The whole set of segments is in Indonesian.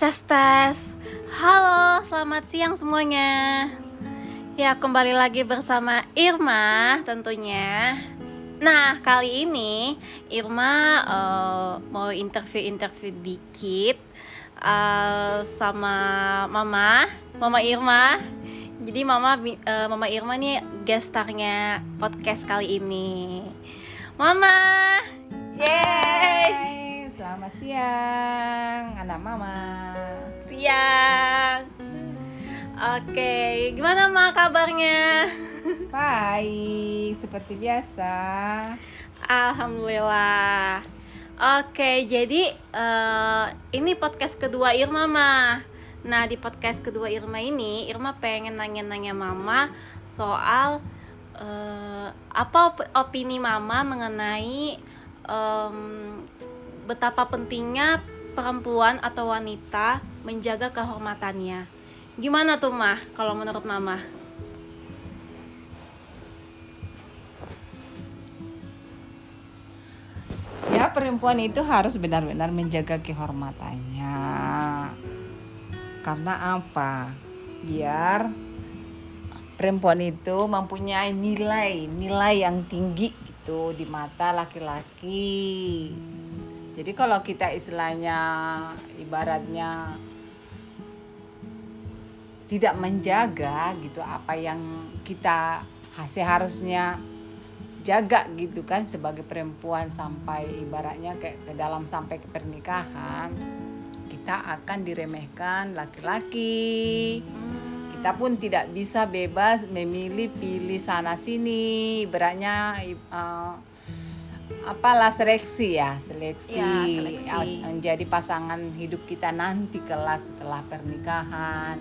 Tes tes. Halo, selamat siang semuanya. Ya, kembali lagi bersama Irma tentunya. Nah, kali ini Irma uh, mau interview-interview dikit uh, sama Mama, Mama Irma. Jadi Mama uh, Mama Irma nih guest podcast kali ini. Mama. Yeay. Selamat siang, anak mama. Siang. Oke, gimana ma kabarnya? Baik, seperti biasa. Alhamdulillah. Oke, jadi uh, ini podcast kedua Irma ma. Nah di podcast kedua Irma ini, Irma pengen nanya-nanya mama soal uh, apa opini mama mengenai um, betapa pentingnya perempuan atau wanita menjaga kehormatannya. Gimana tuh mah kalau menurut mama? Ya perempuan itu harus benar-benar menjaga kehormatannya. Karena apa? Biar perempuan itu mempunyai nilai, nilai yang tinggi gitu di mata laki-laki jadi kalau kita istilahnya ibaratnya tidak menjaga gitu apa yang kita seharusnya jaga gitu kan sebagai perempuan sampai ibaratnya kayak ke dalam sampai ke pernikahan kita akan diremehkan laki-laki. Kita pun tidak bisa bebas memilih pilih sana sini ibaratnya uh, apalah seleksi ya seleksi, ya, seleksi. menjadi pasangan hidup kita nanti kelak setelah pernikahan.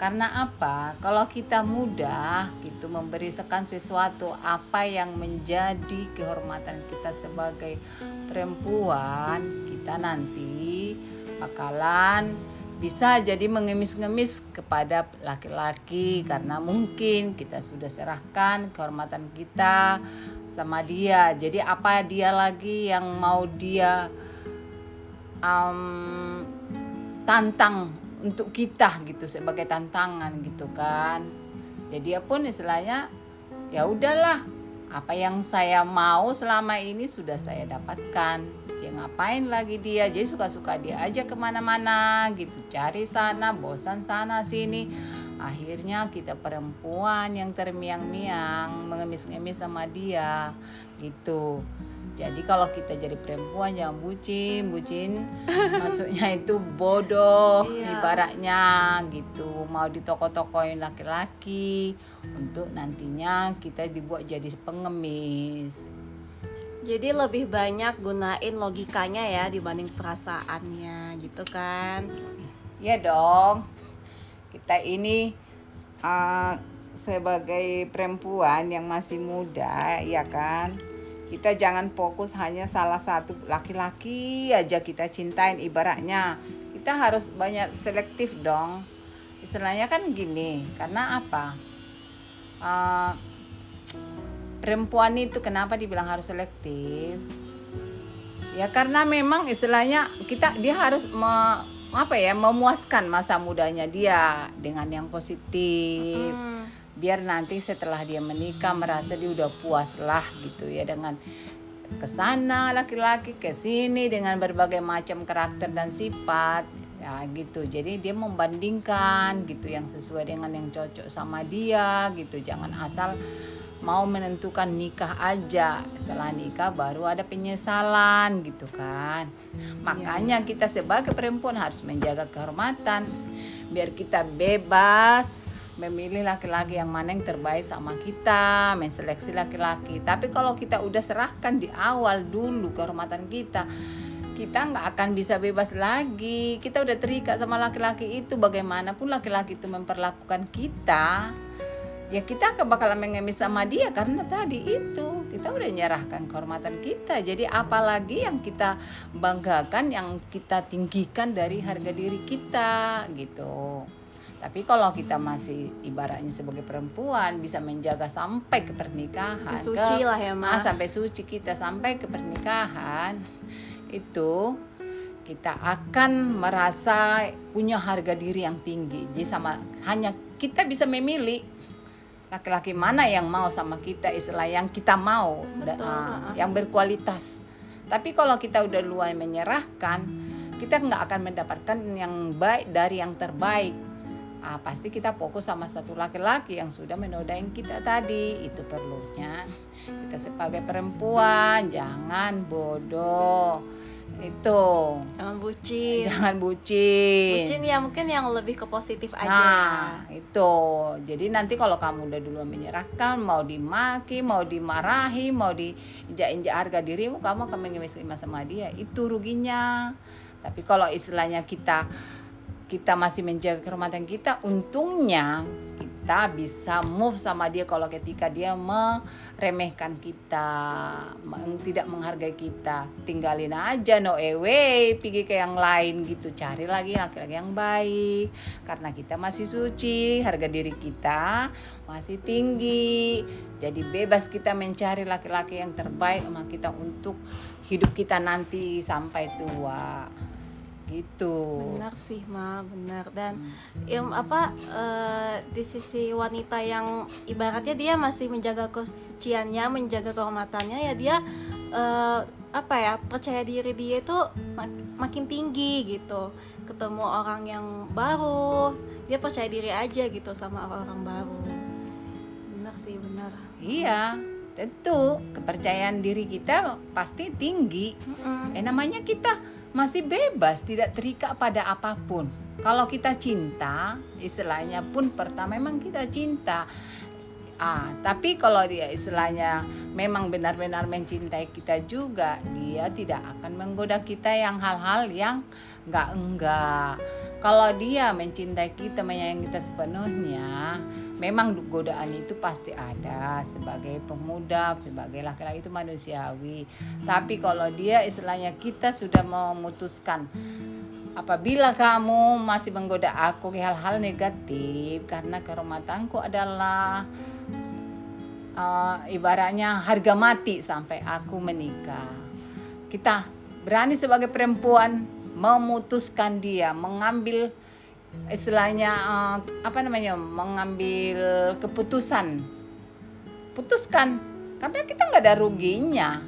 Karena apa? Kalau kita mudah gitu memberikan sesuatu apa yang menjadi kehormatan kita sebagai perempuan kita nanti bakalan bisa jadi mengemis-ngemis kepada laki-laki. Karena mungkin kita sudah serahkan kehormatan kita sama dia. Jadi apa dia lagi yang mau dia um, tantang untuk kita gitu sebagai tantangan gitu kan. Jadi ya pun istilahnya ya udahlah apa yang saya mau selama ini sudah saya dapatkan. Ya ngapain lagi dia? Jadi suka-suka dia aja ke mana-mana gitu. Cari sana bosan sana sini akhirnya kita perempuan yang termiang-miang mengemis-ngemis sama dia gitu. Jadi kalau kita jadi perempuan jangan bucin. Bucin maksudnya itu bodoh iya. ibaratnya gitu. Mau ditoko-tokoin laki-laki untuk nantinya kita dibuat jadi pengemis. Jadi lebih banyak gunain logikanya ya dibanding perasaannya gitu kan? Iya dong kita ini uh, sebagai perempuan yang masih muda ya kan? Kita jangan fokus hanya salah satu laki-laki aja kita cintain ibaratnya. Kita harus banyak selektif dong. Istilahnya kan gini karena apa? Uh, perempuan itu kenapa dibilang harus selektif? Ya karena memang istilahnya kita dia harus me, apa ya memuaskan masa mudanya dia dengan yang positif. Hmm. biar nanti setelah dia menikah merasa dia udah puas lah gitu ya dengan ke sana laki-laki ke sini dengan berbagai macam karakter dan sifat. Ya gitu. Jadi dia membandingkan gitu yang sesuai dengan yang cocok sama dia gitu. Jangan asal mau menentukan nikah aja. Setelah nikah baru ada penyesalan gitu kan. Makanya kita sebagai perempuan harus menjaga kehormatan. Biar kita bebas memilih laki-laki yang mana yang terbaik sama kita menseleksi laki-laki. Tapi kalau kita udah serahkan di awal dulu kehormatan kita kita nggak akan bisa bebas lagi. Kita udah terikat sama laki-laki itu. Bagaimanapun laki-laki itu memperlakukan kita ya kita akan bakalan mengemis sama dia karena tadi itu kita udah nyerahkan kehormatan kita. Jadi apalagi yang kita banggakan yang kita tinggikan dari harga diri kita gitu. Tapi kalau kita masih ibaratnya sebagai perempuan bisa menjaga sampai ke pernikahan suci lah ya mas sampai suci kita sampai ke pernikahan itu kita akan merasa punya harga diri yang tinggi. Jadi sama hanya kita bisa memilih laki-laki mana yang mau sama kita istilah yang kita mau. Betul, uh, yang berkualitas. Tapi kalau kita udah luai menyerahkan kita nggak akan mendapatkan yang baik dari yang terbaik. Ah, pasti kita fokus sama satu laki-laki yang sudah menodai kita tadi. Itu perlunya. Kita sebagai perempuan jangan bodoh itu Jangan bucin. jangan bucin Bucin ya mungkin yang lebih ke positif aja. Nah, itu. Jadi nanti kalau kamu udah duluan menyerahkan, mau dimaki, mau dimarahi, mau diinjak-injak harga dirimu, kamu akan mengemis sama dia. Itu ruginya. Tapi kalau istilahnya kita kita masih menjaga kehormatan kita, untungnya kita bisa move sama dia kalau ketika dia meremehkan kita, tidak menghargai kita, tinggalin aja no ewe, pergi ke yang lain gitu, cari lagi laki-laki yang baik, karena kita masih suci, harga diri kita masih tinggi, jadi bebas kita mencari laki-laki yang terbaik sama kita untuk hidup kita nanti sampai tua, gitu. Benar sih, Ma, benar. Dan ilmu apa eh, di sisi wanita yang ibaratnya dia masih menjaga kesuciannya, menjaga kehormatannya ya dia eh, apa ya percaya diri dia itu mak- makin tinggi gitu. Ketemu orang yang baru, dia percaya diri aja gitu sama orang-orang baru. Benar sih, benar. Iya, tentu kepercayaan diri kita pasti tinggi. Mm-mm. Eh namanya kita masih bebas, tidak terikat pada apa pun. Kalau kita cinta, istilahnya pun pertama memang kita cinta. Ah, tapi kalau dia istilahnya memang benar-benar mencintai kita juga, dia tidak akan menggoda kita yang hal-hal yang enggak enggak. Kalau dia mencintai kita, menyayangi kita sepenuhnya, memang godaan itu pasti ada sebagai pemuda, sebagai laki-laki itu manusiawi. Tapi kalau dia istilahnya kita sudah memutuskan apabila kamu masih menggoda aku ke hal-hal negatif karena kehormatanku adalah eh, ibaratnya harga mati sampai aku menikah. Kita berani sebagai perempuan memutuskan dia mengambil istilahnya eh, apa namanya mengambil keputusan. Putuskan karena kita nggak ada ruginya.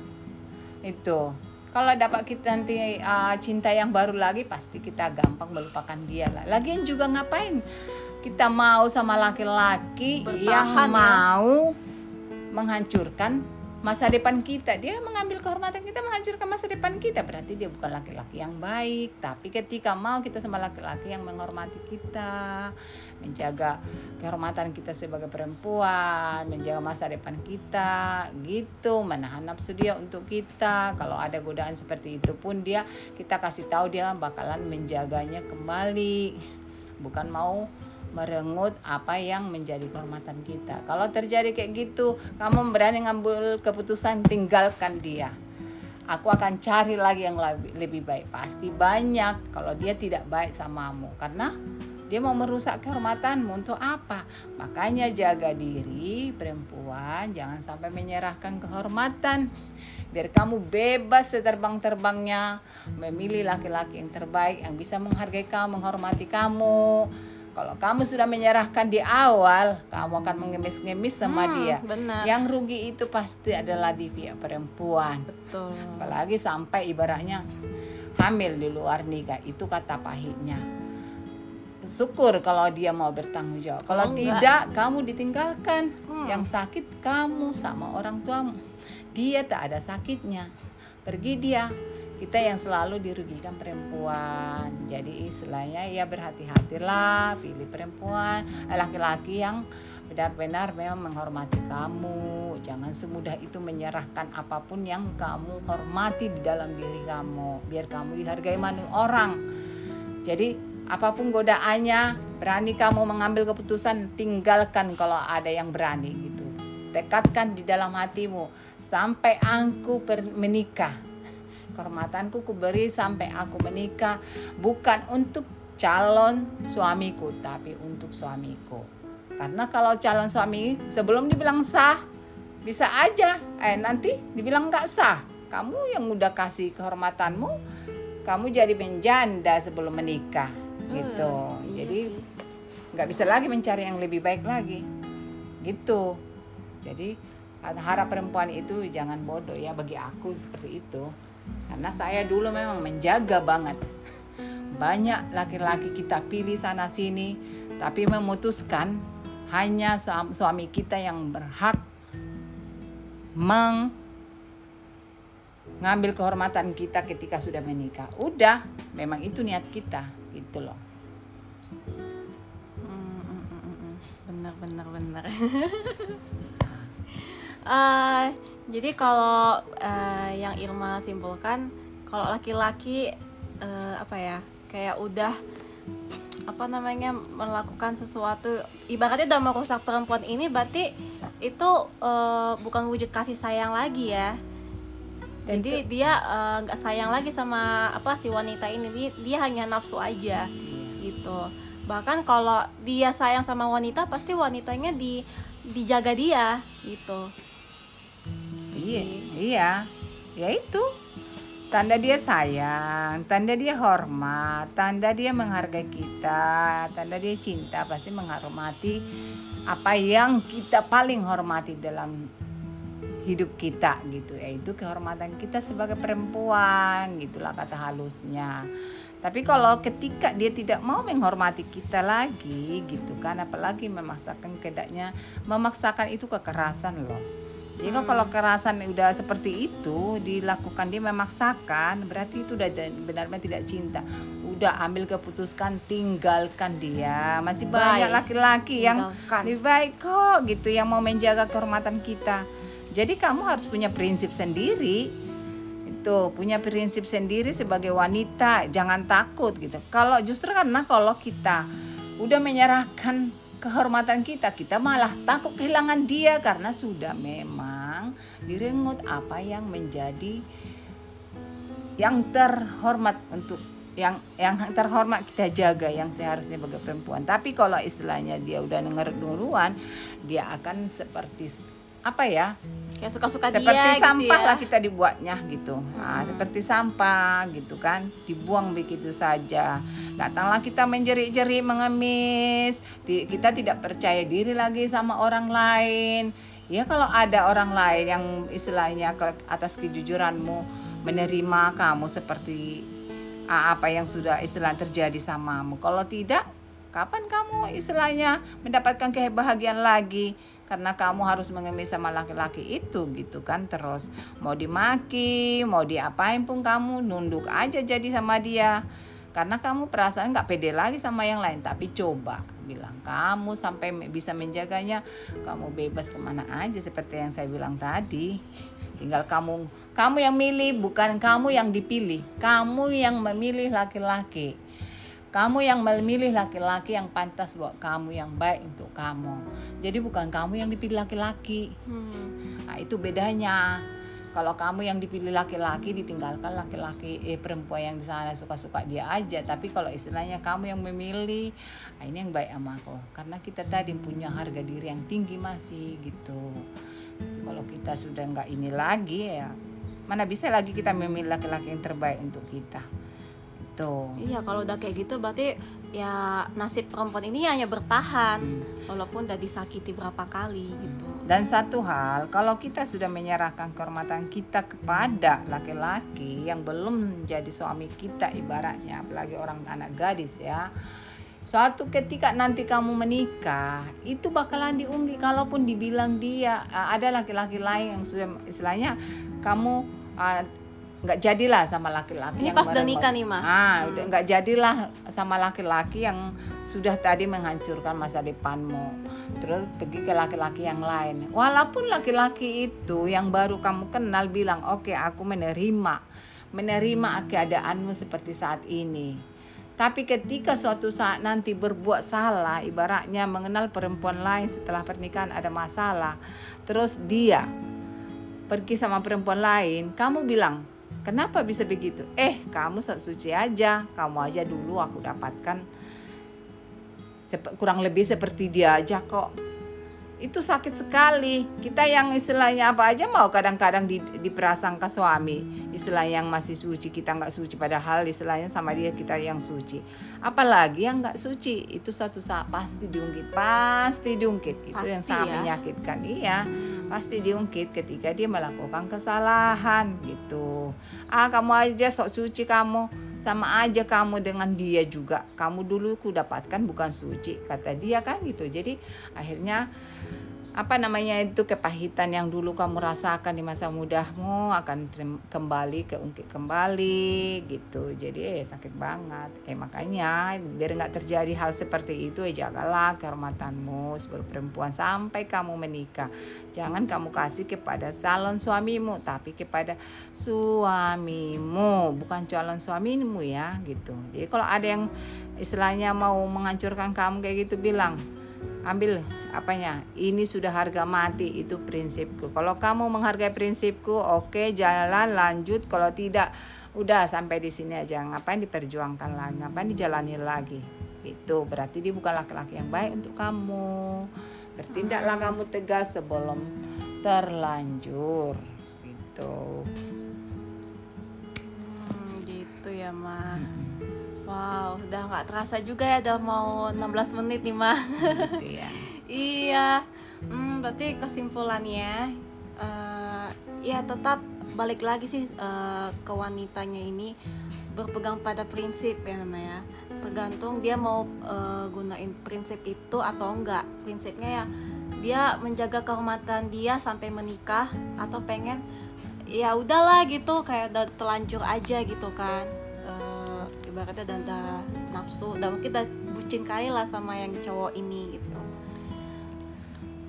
Itu. Kalau dapat kita nanti eh, cinta yang baru lagi pasti kita gampang melupakan dia lah. Lagian juga ngapain kita mau sama laki-laki yang ya. mau menghancurkan masa depan kita. Dia mengambil kehormatan kita menghancurkan masa depan kita. Berarti dia bukan laki-laki yang baik. Tapi ketika mau kita sama laki-laki yang menghormati kita menjaga kehormatan kita sebagai perempuan menjaga masa depan kita gitu menahan nafsu dia untuk kita. Kalau ada godaan seperti itu pun dia kita kasih tahu dia bakalan menjaganya kembali. Bukan mau merenggut apa yang menjadi kehormatan kita. Kalau terjadi kayak gitu, kamu berani ngambil keputusan tinggalkan dia. Aku akan cari lagi yang lebih, lebih baik. Pasti banyak kalau dia tidak baik samamu karena dia mau merusak kehormatanmu untuk apa? Makanya jaga diri perempuan, jangan sampai menyerahkan kehormatan. Biar kamu bebas seterbang-terbangnya memilih laki-laki yang terbaik yang bisa menghargai kamu, menghormati kamu. Kalau kamu sudah menyerahkan di awal, kamu akan mengemis-ngemis sama Hmm, dia. benar. Yang rugi itu pasti adalah di pihak perempuan. Betul. Apalagi sampai ibaratnya hamil di luar nikah, itu kata pahitnya. Syukur kalau dia mau bertanggung jawab. Kalau enggak. tidak, kamu ditinggalkan. Hmm. Yang sakit kamu sama orang tuamu. Dia tak ada sakitnya. Pergi dia. Kita yang selalu dirugikan perempuan. Jadi istilahnya ya berhati-hatilah pilih perempuan, laki-laki yang benar-benar memang menghormati kamu. Jangan semudah itu menyerahkan apa pun yang kamu hormati di dalam diri kamu. Biar kamu dihargai manu orang. Jadi apa pun godaannya, berani kamu mengambil keputusan, tinggalkan kalau ada yang berani gitu. Tekatkan di dalam hatimu sampai aku menikah. Kehormatanku kuberi sampai aku menikah bukan untuk calon suamiku tapi untuk suamiku. Karena kalau calon suami sebelum dibilang sah bisa aja. Eh nanti dibilang nggak sah. Kamu yang udah kasih kehormatanmu kamu jadi menjanda sebelum menikah gitu. Hmm, iya jadi nggak bisa lagi mencari yang lebih baik lagi. Gitu. Jadi harap perempuan itu jangan bodoh ya bagi aku seperti itu karena saya dulu memang menjaga banget. Banyak laki-laki kita pilih sana sini tapi memutuskan hanya suam- suami kita yang berhak mengambil kehormatan kita ketika sudah menikah. Udah memang itu niat kita gitu loh. Hmm, hmm, hmm, benar benar benar. Eh, jadi kalau eh, yang Irma simpulkan kalau laki-laki eh, apa ya kayak udah apa namanya melakukan sesuatu ibaratnya udah merusak perempuan ini berarti itu eh, bukan wujud kasih sayang lagi ya. Dan jadi dia eh, nggak sayang lagi sama apa si wanita ini. Dia, dia hanya nafsu aja gitu. Bahkan kalau dia sayang sama wanita pasti wanitanya di dijaga dia gitu Iya, sih. iya, ya itu. Tanda dia sayang, tanda dia hormat, tanda dia menghargai kita, tanda dia cinta pasti menghormati apa yang kita paling hormati dalam hidup kita gitu. Yaitu kehormatan kita sebagai perempuan gitulah kata halusnya. Tapi kalau ketika dia tidak mau menghormati kita lagi gitu kan apalagi memaksakan kedaknya memaksakan itu kekerasan loh jadi kan kalau kekerasan udah seperti itu dilakukan dia memaksakan berarti itu udah benar-benar tidak cinta. Udah ambil keputuskan tinggalkan dia. Masih banyak Bye. laki-laki yang lebih baik kok gitu yang mau menjaga kehormatan kita. Jadi kamu harus punya prinsip sendiri. Itu punya prinsip sendiri sebagai wanita jangan takut gitu. Kalau justru karena kalau kita udah menyerahkan kehormatan kita kita malah takut kehilangan dia karena sudah memang direnggut apa yang menjadi yang terhormat untuk yang yang terhormat kita jaga yang seharusnya sebagai perempuan. Tapi kalau istilahnya dia udah denger duluan dia akan seperti apa ya? Kayak suka-suka seperti dia sampah gitu ya. lah kita dibuatnya gitu. Nah, seperti sampah gitu kan dibuang begitu saja. Datanglah kita menjerit-jerit mengemis. Kita tidak percaya diri lagi sama orang lain ya kalau ada orang lain yang istilahnya atas kejujuranmu menerima kamu seperti apa yang sudah istilah terjadi samamu. Kalau tidak kapan kamu istilahnya mendapatkan kebahagiaan lagi? Karena kamu harus mengemis sama laki-laki itu gitu kan terus. Mau dimaki mau diapain pun kamu nunduk aja jadi sama dia. Karena kamu perasaan nggak pede lagi sama yang lain tapi coba bilang kamu sampai bisa menjaganya kamu bebas ke mana aja seperti yang saya bilang tadi. Tinggal kamu kamu yang milih bukan kamu yang dipilih. Kamu yang memilih laki-laki. Kamu yang memilih laki-laki yang pantas buat kamu yang baik untuk kamu. Jadi bukan kamu yang dipilih laki-laki. Hmm. nah itu bedanya kalau kamu yang dipilih laki-laki ditinggalkan laki-laki eh perempuan yang di sana suka-suka dia aja. Tapi kalau istilahnya kamu yang memilih nah ini yang baik sama aku. Karena kita tadi punya harga diri yang tinggi masih gitu. Kalau kita sudah nggak ini lagi ya mana bisa lagi kita memilih laki-laki yang terbaik untuk kita. Itu Iya kalau udah kayak gitu berarti ya nasib perempuan ini hanya bertahan Hmm. walaupun udah disakiti berapa kali gitu. Dan satu hal, kalau kita sudah menyerahkan kehormatan kita kepada laki-laki yang belum menjadi suami kita ibaratnya, apalagi orang anak gadis ya. Suatu ketika nanti kamu menikah, itu bakalan diunggi kalaupun dibilang dia uh, ada laki-laki lain yang sudah istilahnya kamu uh, nggak jadilah sama laki-laki Ini yang pas udah nikah nih, Ma. Ah, udah nggak jadilah sama laki-laki yang sudah tadi menghancurkan masa depanmu. Terus pergi ke laki-laki yang lain. Walaupun laki-laki itu yang baru kamu kenal bilang, "Oke, aku menerima. Menerima keadaanmu seperti saat ini." Tapi ketika suatu saat nanti berbuat salah, ibaratnya mengenal perempuan lain setelah pernikahan ada masalah, terus dia pergi sama perempuan lain, kamu bilang, kenapa bisa begitu? Eh, kamu sok suci aja, kamu aja dulu aku dapatkan kurang lebih seperti dia aja kok. Itu sakit sekali. Kita yang istilahnya apa aja mau kadang-kadang di, diperasangka suami. Istilah yang masih suci kita nggak suci padahal istilahnya sama dia kita yang suci. Apalagi yang nggak suci itu suatu saat pasti diungkit, pasti diungkit. Itu Pasti yang sangat ya. menyakitkan. Iya, pasti diungkit ketika dia melakukan kesalahan gitu. Ah kamu aja sok suci kamu sama aja kamu dengan dia juga. Kamu dulu ku dapatkan bukan suci kata dia kan gitu. Jadi akhirnya apa namanya itu kepahitan yang dulu kamu rasakan di masa mudahmu akan kembali keungkit kembali gitu. Jadi eh sakit banget. Eh makanya biar nggak terjadi hal seperti itu eh jagalah kehormatanmu sebagai perempuan sampai kamu menikah. Jangan kamu kasih kepada calon suamimu tapi kepada suamimu bukan calon suamimu ya gitu. Jadi kalau ada yang istilahnya mau menghancurkan kamu kayak gitu bilang ambil apanya? Ini sudah harga mati itu prinsipku. Kalau kamu menghargai prinsipku oke jalan lanjut. Kalau tidak udah sampai di sini aja. Ngapain diperjuangkan lagi? Ngapain dijalani lagi? Itu berarti dia bukan laki-laki yang baik untuk kamu. Bertindaklah kamu tegas sebelum terlanjur. Gitu. Hmm, gitu ya ma wow udah nggak terasa juga ya udah mau 16 menit nih ma. Gitu ya. Iya. Hmm, berarti kesimpulannya eh, ya tetap balik lagi sih eh, ke wanitanya ini berpegang pada prinsip ya mama ya. Tergantung dia mau eh, gunain prinsip itu atau enggak. Prinsipnya ya dia menjaga kehormatan dia sampai menikah atau pengen ya udahlah gitu kayak udah telanjur aja gitu kan ibaratnya dan udah nafsu dan mungkin udah bucin kali lah sama yang cowok ini gitu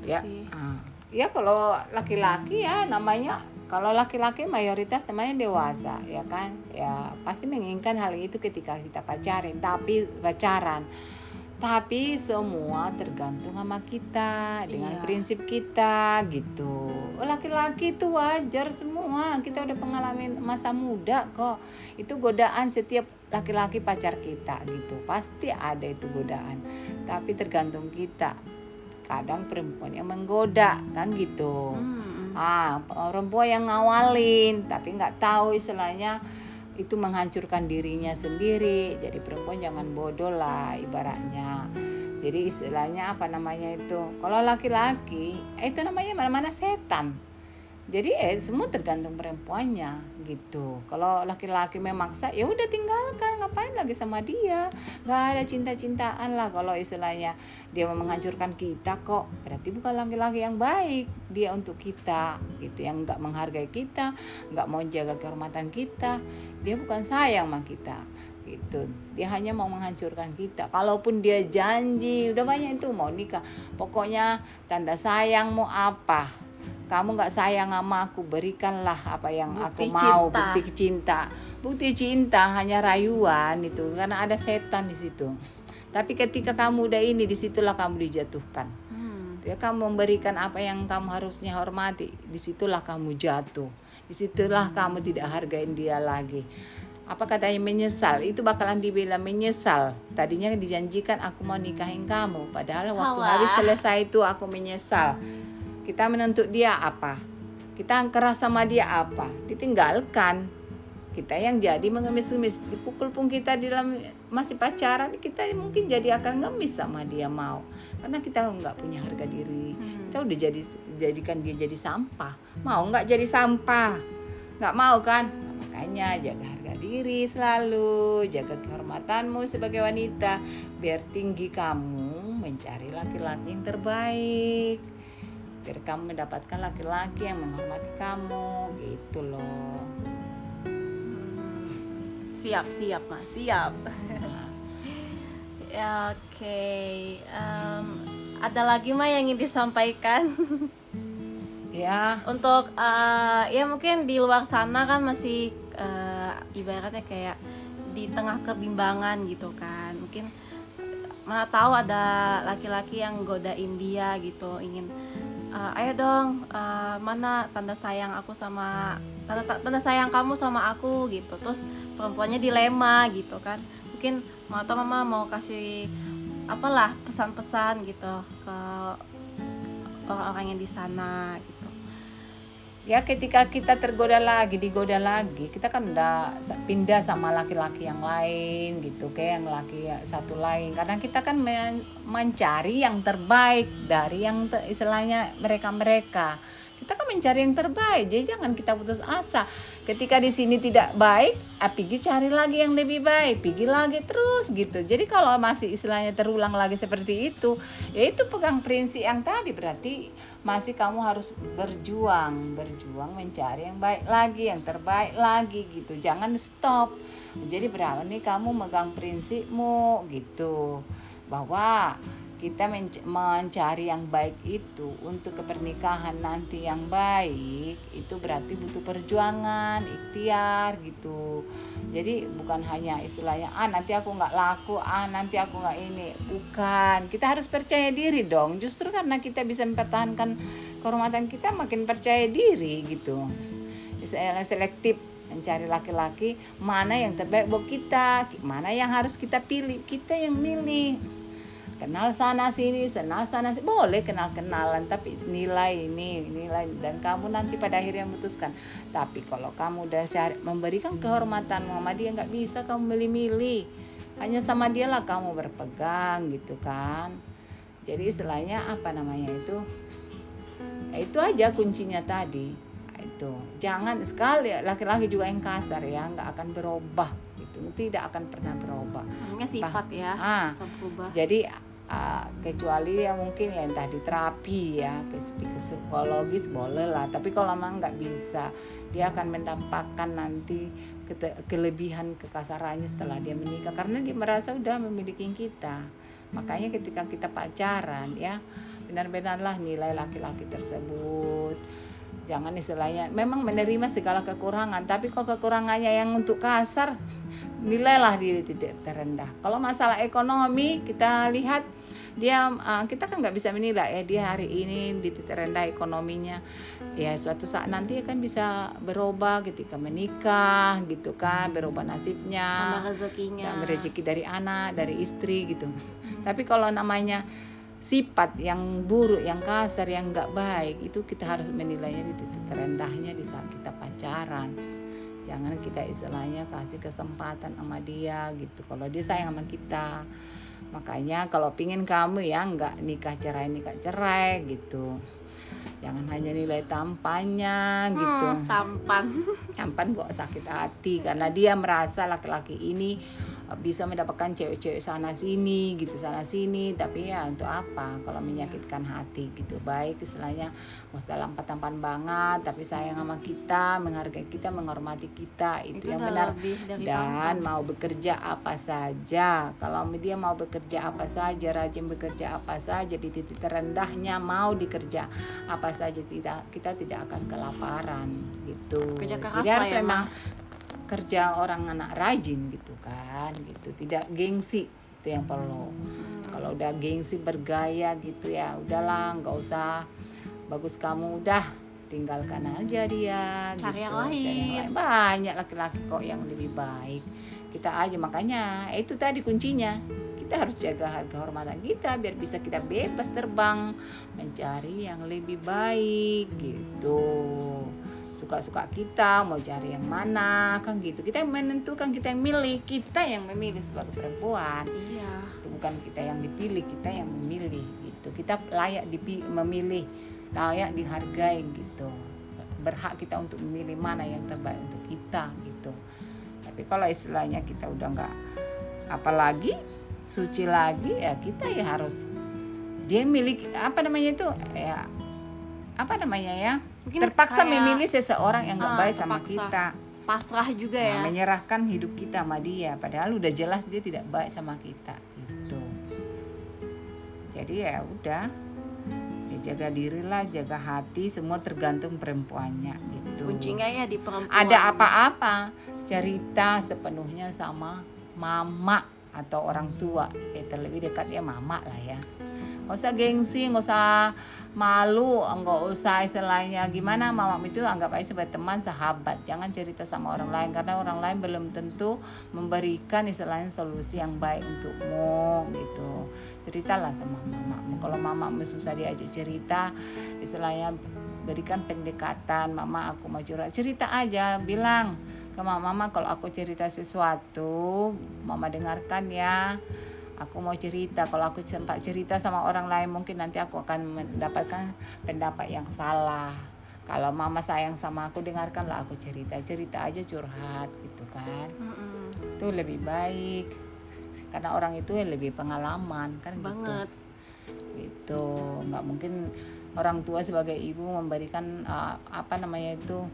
Itu ya sih. ah. ya kalau laki-laki ya namanya kalau laki-laki mayoritas namanya dewasa ya kan ya pasti menginginkan hal itu ketika kita pacaran tapi pacaran tapi semua tergantung sama kita dengan Iya. prinsip kita gitu. Laki-laki itu wajar semua. Kita udah pengalaman masa muda kok. Itu godaan setiap laki-laki pacar kita gitu. Pasti ada itu godaan. Tapi tergantung kita. Kadang perempuan yang menggoda kan gitu. Hmm, ah perempuan yang ngawalin tapi nggak tahu istilahnya itu menghancurkan dirinya sendiri. Jadi perempuan jangan bodoh lah ibaratnya. Jadi istilahnya apa namanya itu? Kalau laki-laki eh, itu namanya mana-mana setan jadi eh semua tergantung perempuannya gitu. Kalau laki-laki memaksa ya udah tinggalkan ngapain lagi sama dia? Nggak ada cinta-cintaan lah kalau istilahnya dia mau menghancurkan kita kok. Berarti bukan laki-laki yang baik dia untuk kita gitu. Yang nggak menghargai kita nggak mau jaga kehormatan kita. Dia bukan sayang sama kita gitu. Dia hanya mau menghancurkan kita. Kalaupun dia janji udah banyak itu mau nikah. Pokoknya tanda sayangmu apa kamu nggak sayang sama aku berikanlah apa yang Bukti aku mau cinta. bukti cinta. Bukti cinta hanya rayuan itu karena ada setan di situ. Tapi ketika kamu udah ini di situlah kamu dijatuhkan. Hmm. ya kamu memberikan apa yang kamu harusnya hormati di situlah kamu jatuh. Di situlah kamu tidak hargain dia lagi. Apa katanya? Menyesal. Itu bakalan dibilang menyesal. Tadinya dijanjikan aku mau nikahin kamu. Padahal waktu habis selesai itu aku menyesal kita menuntut dia apa? Kita keras sama dia apa? Ditinggalkan. Kita yang jadi mengemis-ngemis. Dipukul pun kita di dalam masih pacaran kita mungkin jadi akan ngemis sama dia mau. Karena kita nggak punya harga diri. Hmm. kita udah jadi jadikan dia jadi sampah. Mau nggak jadi sampah? Nggak mau kan? Nah, makanya jaga harga diri selalu. Jaga kehormatanmu sebagai wanita. Biar tinggi kamu mencari laki-laki yang terbaik biar kamu mendapatkan laki-laki yang menghormati kamu gitu loh. Siap siap mas siap. Ya oke Em, ada lagi mah yang ingin disampaikan? Ya. Untuk eh, ya mungkin di luar sana kan masih eh, ibaratnya kayak di tengah kebimbangan gitu kan. Mungkin mana tahu ada laki-laki yang godain dia gitu ingin "Eh, ayo dong eh, mana tanda sayang aku sama tanda tanda sayang kamu sama aku gitu. Terus perempuannya dilema gitu kan. Mungkin atau mama mau kasih apalah pesan-pesan gitu ke orang-orang yang di sana gitu ya ketika kita tergoda lagi digoda lagi kita kan udah pindah sama laki-laki yang lain gitu kayak yang laki satu lain. Karena kita kan mencari yang terbaik dari yang te, istilahnya mereka mereka kita kan mencari yang terbaik jadi jangan kita putus asa ketika di sini tidak baik ah, pergi cari lagi yang lebih baik pergi lagi terus gitu. Jadi kalau masih istilahnya terulang lagi seperti itu ya itu pegang prinsip yang tadi. Berarti masih kamu harus berjuang berjuang mencari yang baik lagi yang terbaik lagi gitu. Jangan stop. Jadi berapa nih kamu megang prinsipmu gitu. Bahwa kita mencari yang baik itu untuk kepernikahan nanti yang baik itu berarti butuh perjuangan ikhtiar gitu. Jadi bukan hanya istilahnya ah nanti aku nggak laku ah nanti aku nggak ini. Bukan. Kita harus percaya diri dong. Justru karena kita bisa mempertahankan kehormatan kita makin percaya diri gitu. Selektif mencari laki-laki mana yang terbaik buat kita mana yang harus kita pilih kita yang milih kenal sana sini kenal sana sini boleh kenal kenalan tapi nilai ini nilai dan kamu nanti pada akhirnya memutuskan. Tapi kalau kamu udah cari memberikan kehormatan Muhammadiyah nggak bisa kamu milih-milih. Hanya sama dia lah kamu berpegang gitu kan. Jadi istilahnya apa namanya itu? Ya itu aja kuncinya tadi. Itu. Jangan sekali laki-laki juga yang kasar ya nggak akan berubah itu tidak akan pernah berubah. Namanya sifat ya, ah, Jadi uh, kecuali ya mungkin ya entah di terapi ya ke psikologis boleh lah. Tapi kalau memang nggak bisa dia akan mendampakkan nanti ke kelebihan kekasarannya setelah dia menikah. Karena dia merasa udah memiliki kita. Makanya ketika kita pacaran ya benar-benarlah nilai laki-laki tersebut. Jangan istilahnya memang menerima segala kekurangan. Tapi kok kekurangannya yang untuk kasar nilailah di titik terendah. Kalau masalah ekonomi kita lihat dia uh, kita kan nggak bisa menilai ya dia hari ini di titik rendah ekonominya. Ya suatu saat nanti akan bisa berubah ketika menikah gitu kan berubah nasibnya rezekinya. rezeki dari anak dari istri gitu. Tapi kalau namanya sifat yang buruk yang kasar yang nggak baik itu kita harus menilainya di titik terendahnya di saat kita pacaran jangan kita istilahnya kasih kesempatan sama dia gitu. Kalau dia sayang sama kita. Makanya kalau pingin kamu ya nggak nikah cerai nikah cerai gitu. Jangan hanya nilai tampannya hmm, gitu tampan. Tampan kok sakit hati karena dia merasa laki-laki ini bisa mendapatkan cewek-cewek sana sini gitu sana sini. Tapi ya untuk apa? Kalau menyakitkan hati gitu. Baik istilahnya mau dalam tampan banget tapi sayang sama kita menghargai kita menghormati kita. Itu, itu yang benar. dan mau bekerja apa saja. Kalau dia mau bekerja apa saja rajin bekerja apa saja di titik terendahnya mau dikerja apa saja tidak kita tidak akan kelaparan gitu. Jadi harus ya, memang kerja orang anak rajin gitu kan gitu. Tidak gengsi itu yang perlu. Kalau udah gengsi bergaya gitu ya udahlah nggak usah. Bagus kamu udah. Tinggalkan aja dia cari gitu. yang lain. Cari yang lain. banyak laki-laki kok yang lebih baik. Kita aja makanya itu tadi kuncinya. Kita harus jaga harga hormatan kita biar bisa kita bebas terbang mencari yang lebih baik gitu suka-suka kita mau cari yang mana kan gitu. Kita yang menentukan kita yang milih kita yang memilih sebagai perempuan. Iya. Bukan kita yang dipilih kita yang memilih gitu. Kita layak dipilih, memilih layak dihargai gitu. Berhak kita untuk memilih mana yang terbaik untuk kita gitu. Tapi kalau istilahnya kita udah nggak apalagi suci lagi ya kita ya harus dia milik apa namanya itu ya apa namanya ya Mungkin terpaksa kayak, memilih seseorang yang nggak uh, baik sama kita. Pasrah juga ya. nah, menyerahkan hidup kita sama dia. Padahal udah jelas dia tidak baik sama kita gitu. Jadi ya udah ya jaga diri lah jaga hati semua tergantung perempuannya gitu. Kuncinya ya di perempuan. Ada apa-apa cerita sepenuhnya sama mama atau orang tua. Ya terlebih dekat ya mama lah ya nggak usah gengsi nggak usah malu nggak usah istilahnya gimana mama itu anggap aja sebagai teman sahabat. Jangan cerita sama orang lain karena orang lain belum tentu memberikan istilahnya solusi yang baik untukmu gitu. Ceritalah sama mama kalau mama susah diajak cerita istilahnya berikan pendekatan mama aku mau curhat. Cerita aja bilang ke mama mama kalau aku cerita sesuatu mama dengarkan ya aku mau cerita kalau aku sempat cerita sama orang lain mungkin nanti aku akan mendapatkan pendapat yang salah kalau mama sayang sama aku dengarkanlah aku cerita cerita aja curhat gitu kan mm-hmm. itu lebih baik karena orang itu yang lebih pengalaman kan gitu. banget gitu, gitu. nggak mungkin orang tua sebagai ibu memberikan uh, apa namanya itu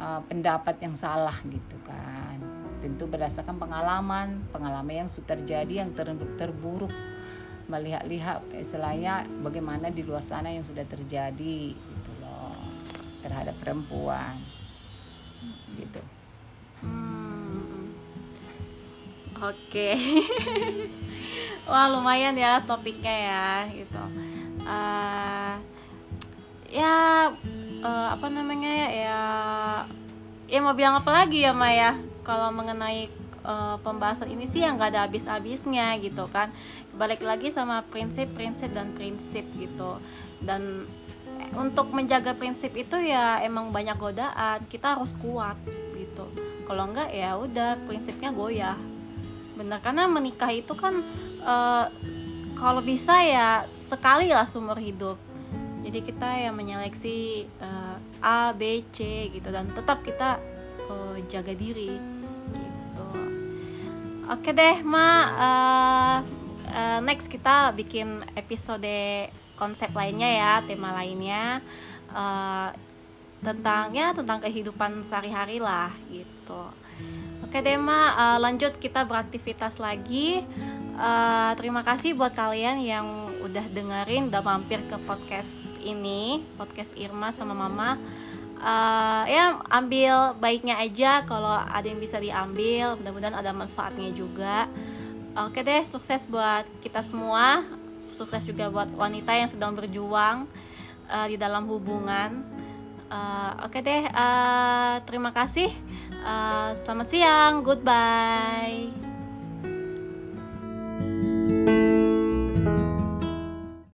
uh, pendapat yang salah gitu kan tentu berdasarkan pengalaman pengalaman yang sudah terjadi yang ter, terburuk. Melihat-lihat istilahnya bagaimana di luar sana yang sudah terjadi gitu loh terhadap perempuan. Gitu. Hmm. oke. Okay. wah lumayan ya topiknya ya gitu. Uh, ya uh, apa namanya ya ya ya mau bilang apa lagi ya Maya kalau mengenai uh, pembahasan ini sih yang gak ada habis-habisnya gitu kan. Balik lagi sama prinsip-prinsip dan prinsip gitu. Dan untuk menjaga prinsip itu ya emang banyak godaan. Kita harus kuat gitu. Kalau enggak ya udah prinsipnya goyah. Bener karena menikah itu kan uh, kalau bisa ya sekali lah sumber hidup. Jadi kita ya menyeleksi uh, A B C gitu. Dan tetap kita jaga diri Oke deh, Ma. Uh, uh, next kita bikin episode konsep lainnya ya, tema lainnya uh, tentang ya tentang kehidupan sehari-hari lah gitu. Oke deh, Ma. Uh, lanjut kita beraktivitas lagi. Uh, terima kasih buat kalian yang udah dengerin, udah mampir ke podcast ini, podcast Irma sama Mama uh, ya ambil baiknya aja. Kalau ada yang bisa diambil mudah-mudahan ada manfaatnya juga. Oke deh sukses buat kita semua. Sukses juga buat wanita yang sedang berjuang uh, di dalam hubungan. Uh, oke deh uh, terima kasih. Uh, selamat siang. Goodbye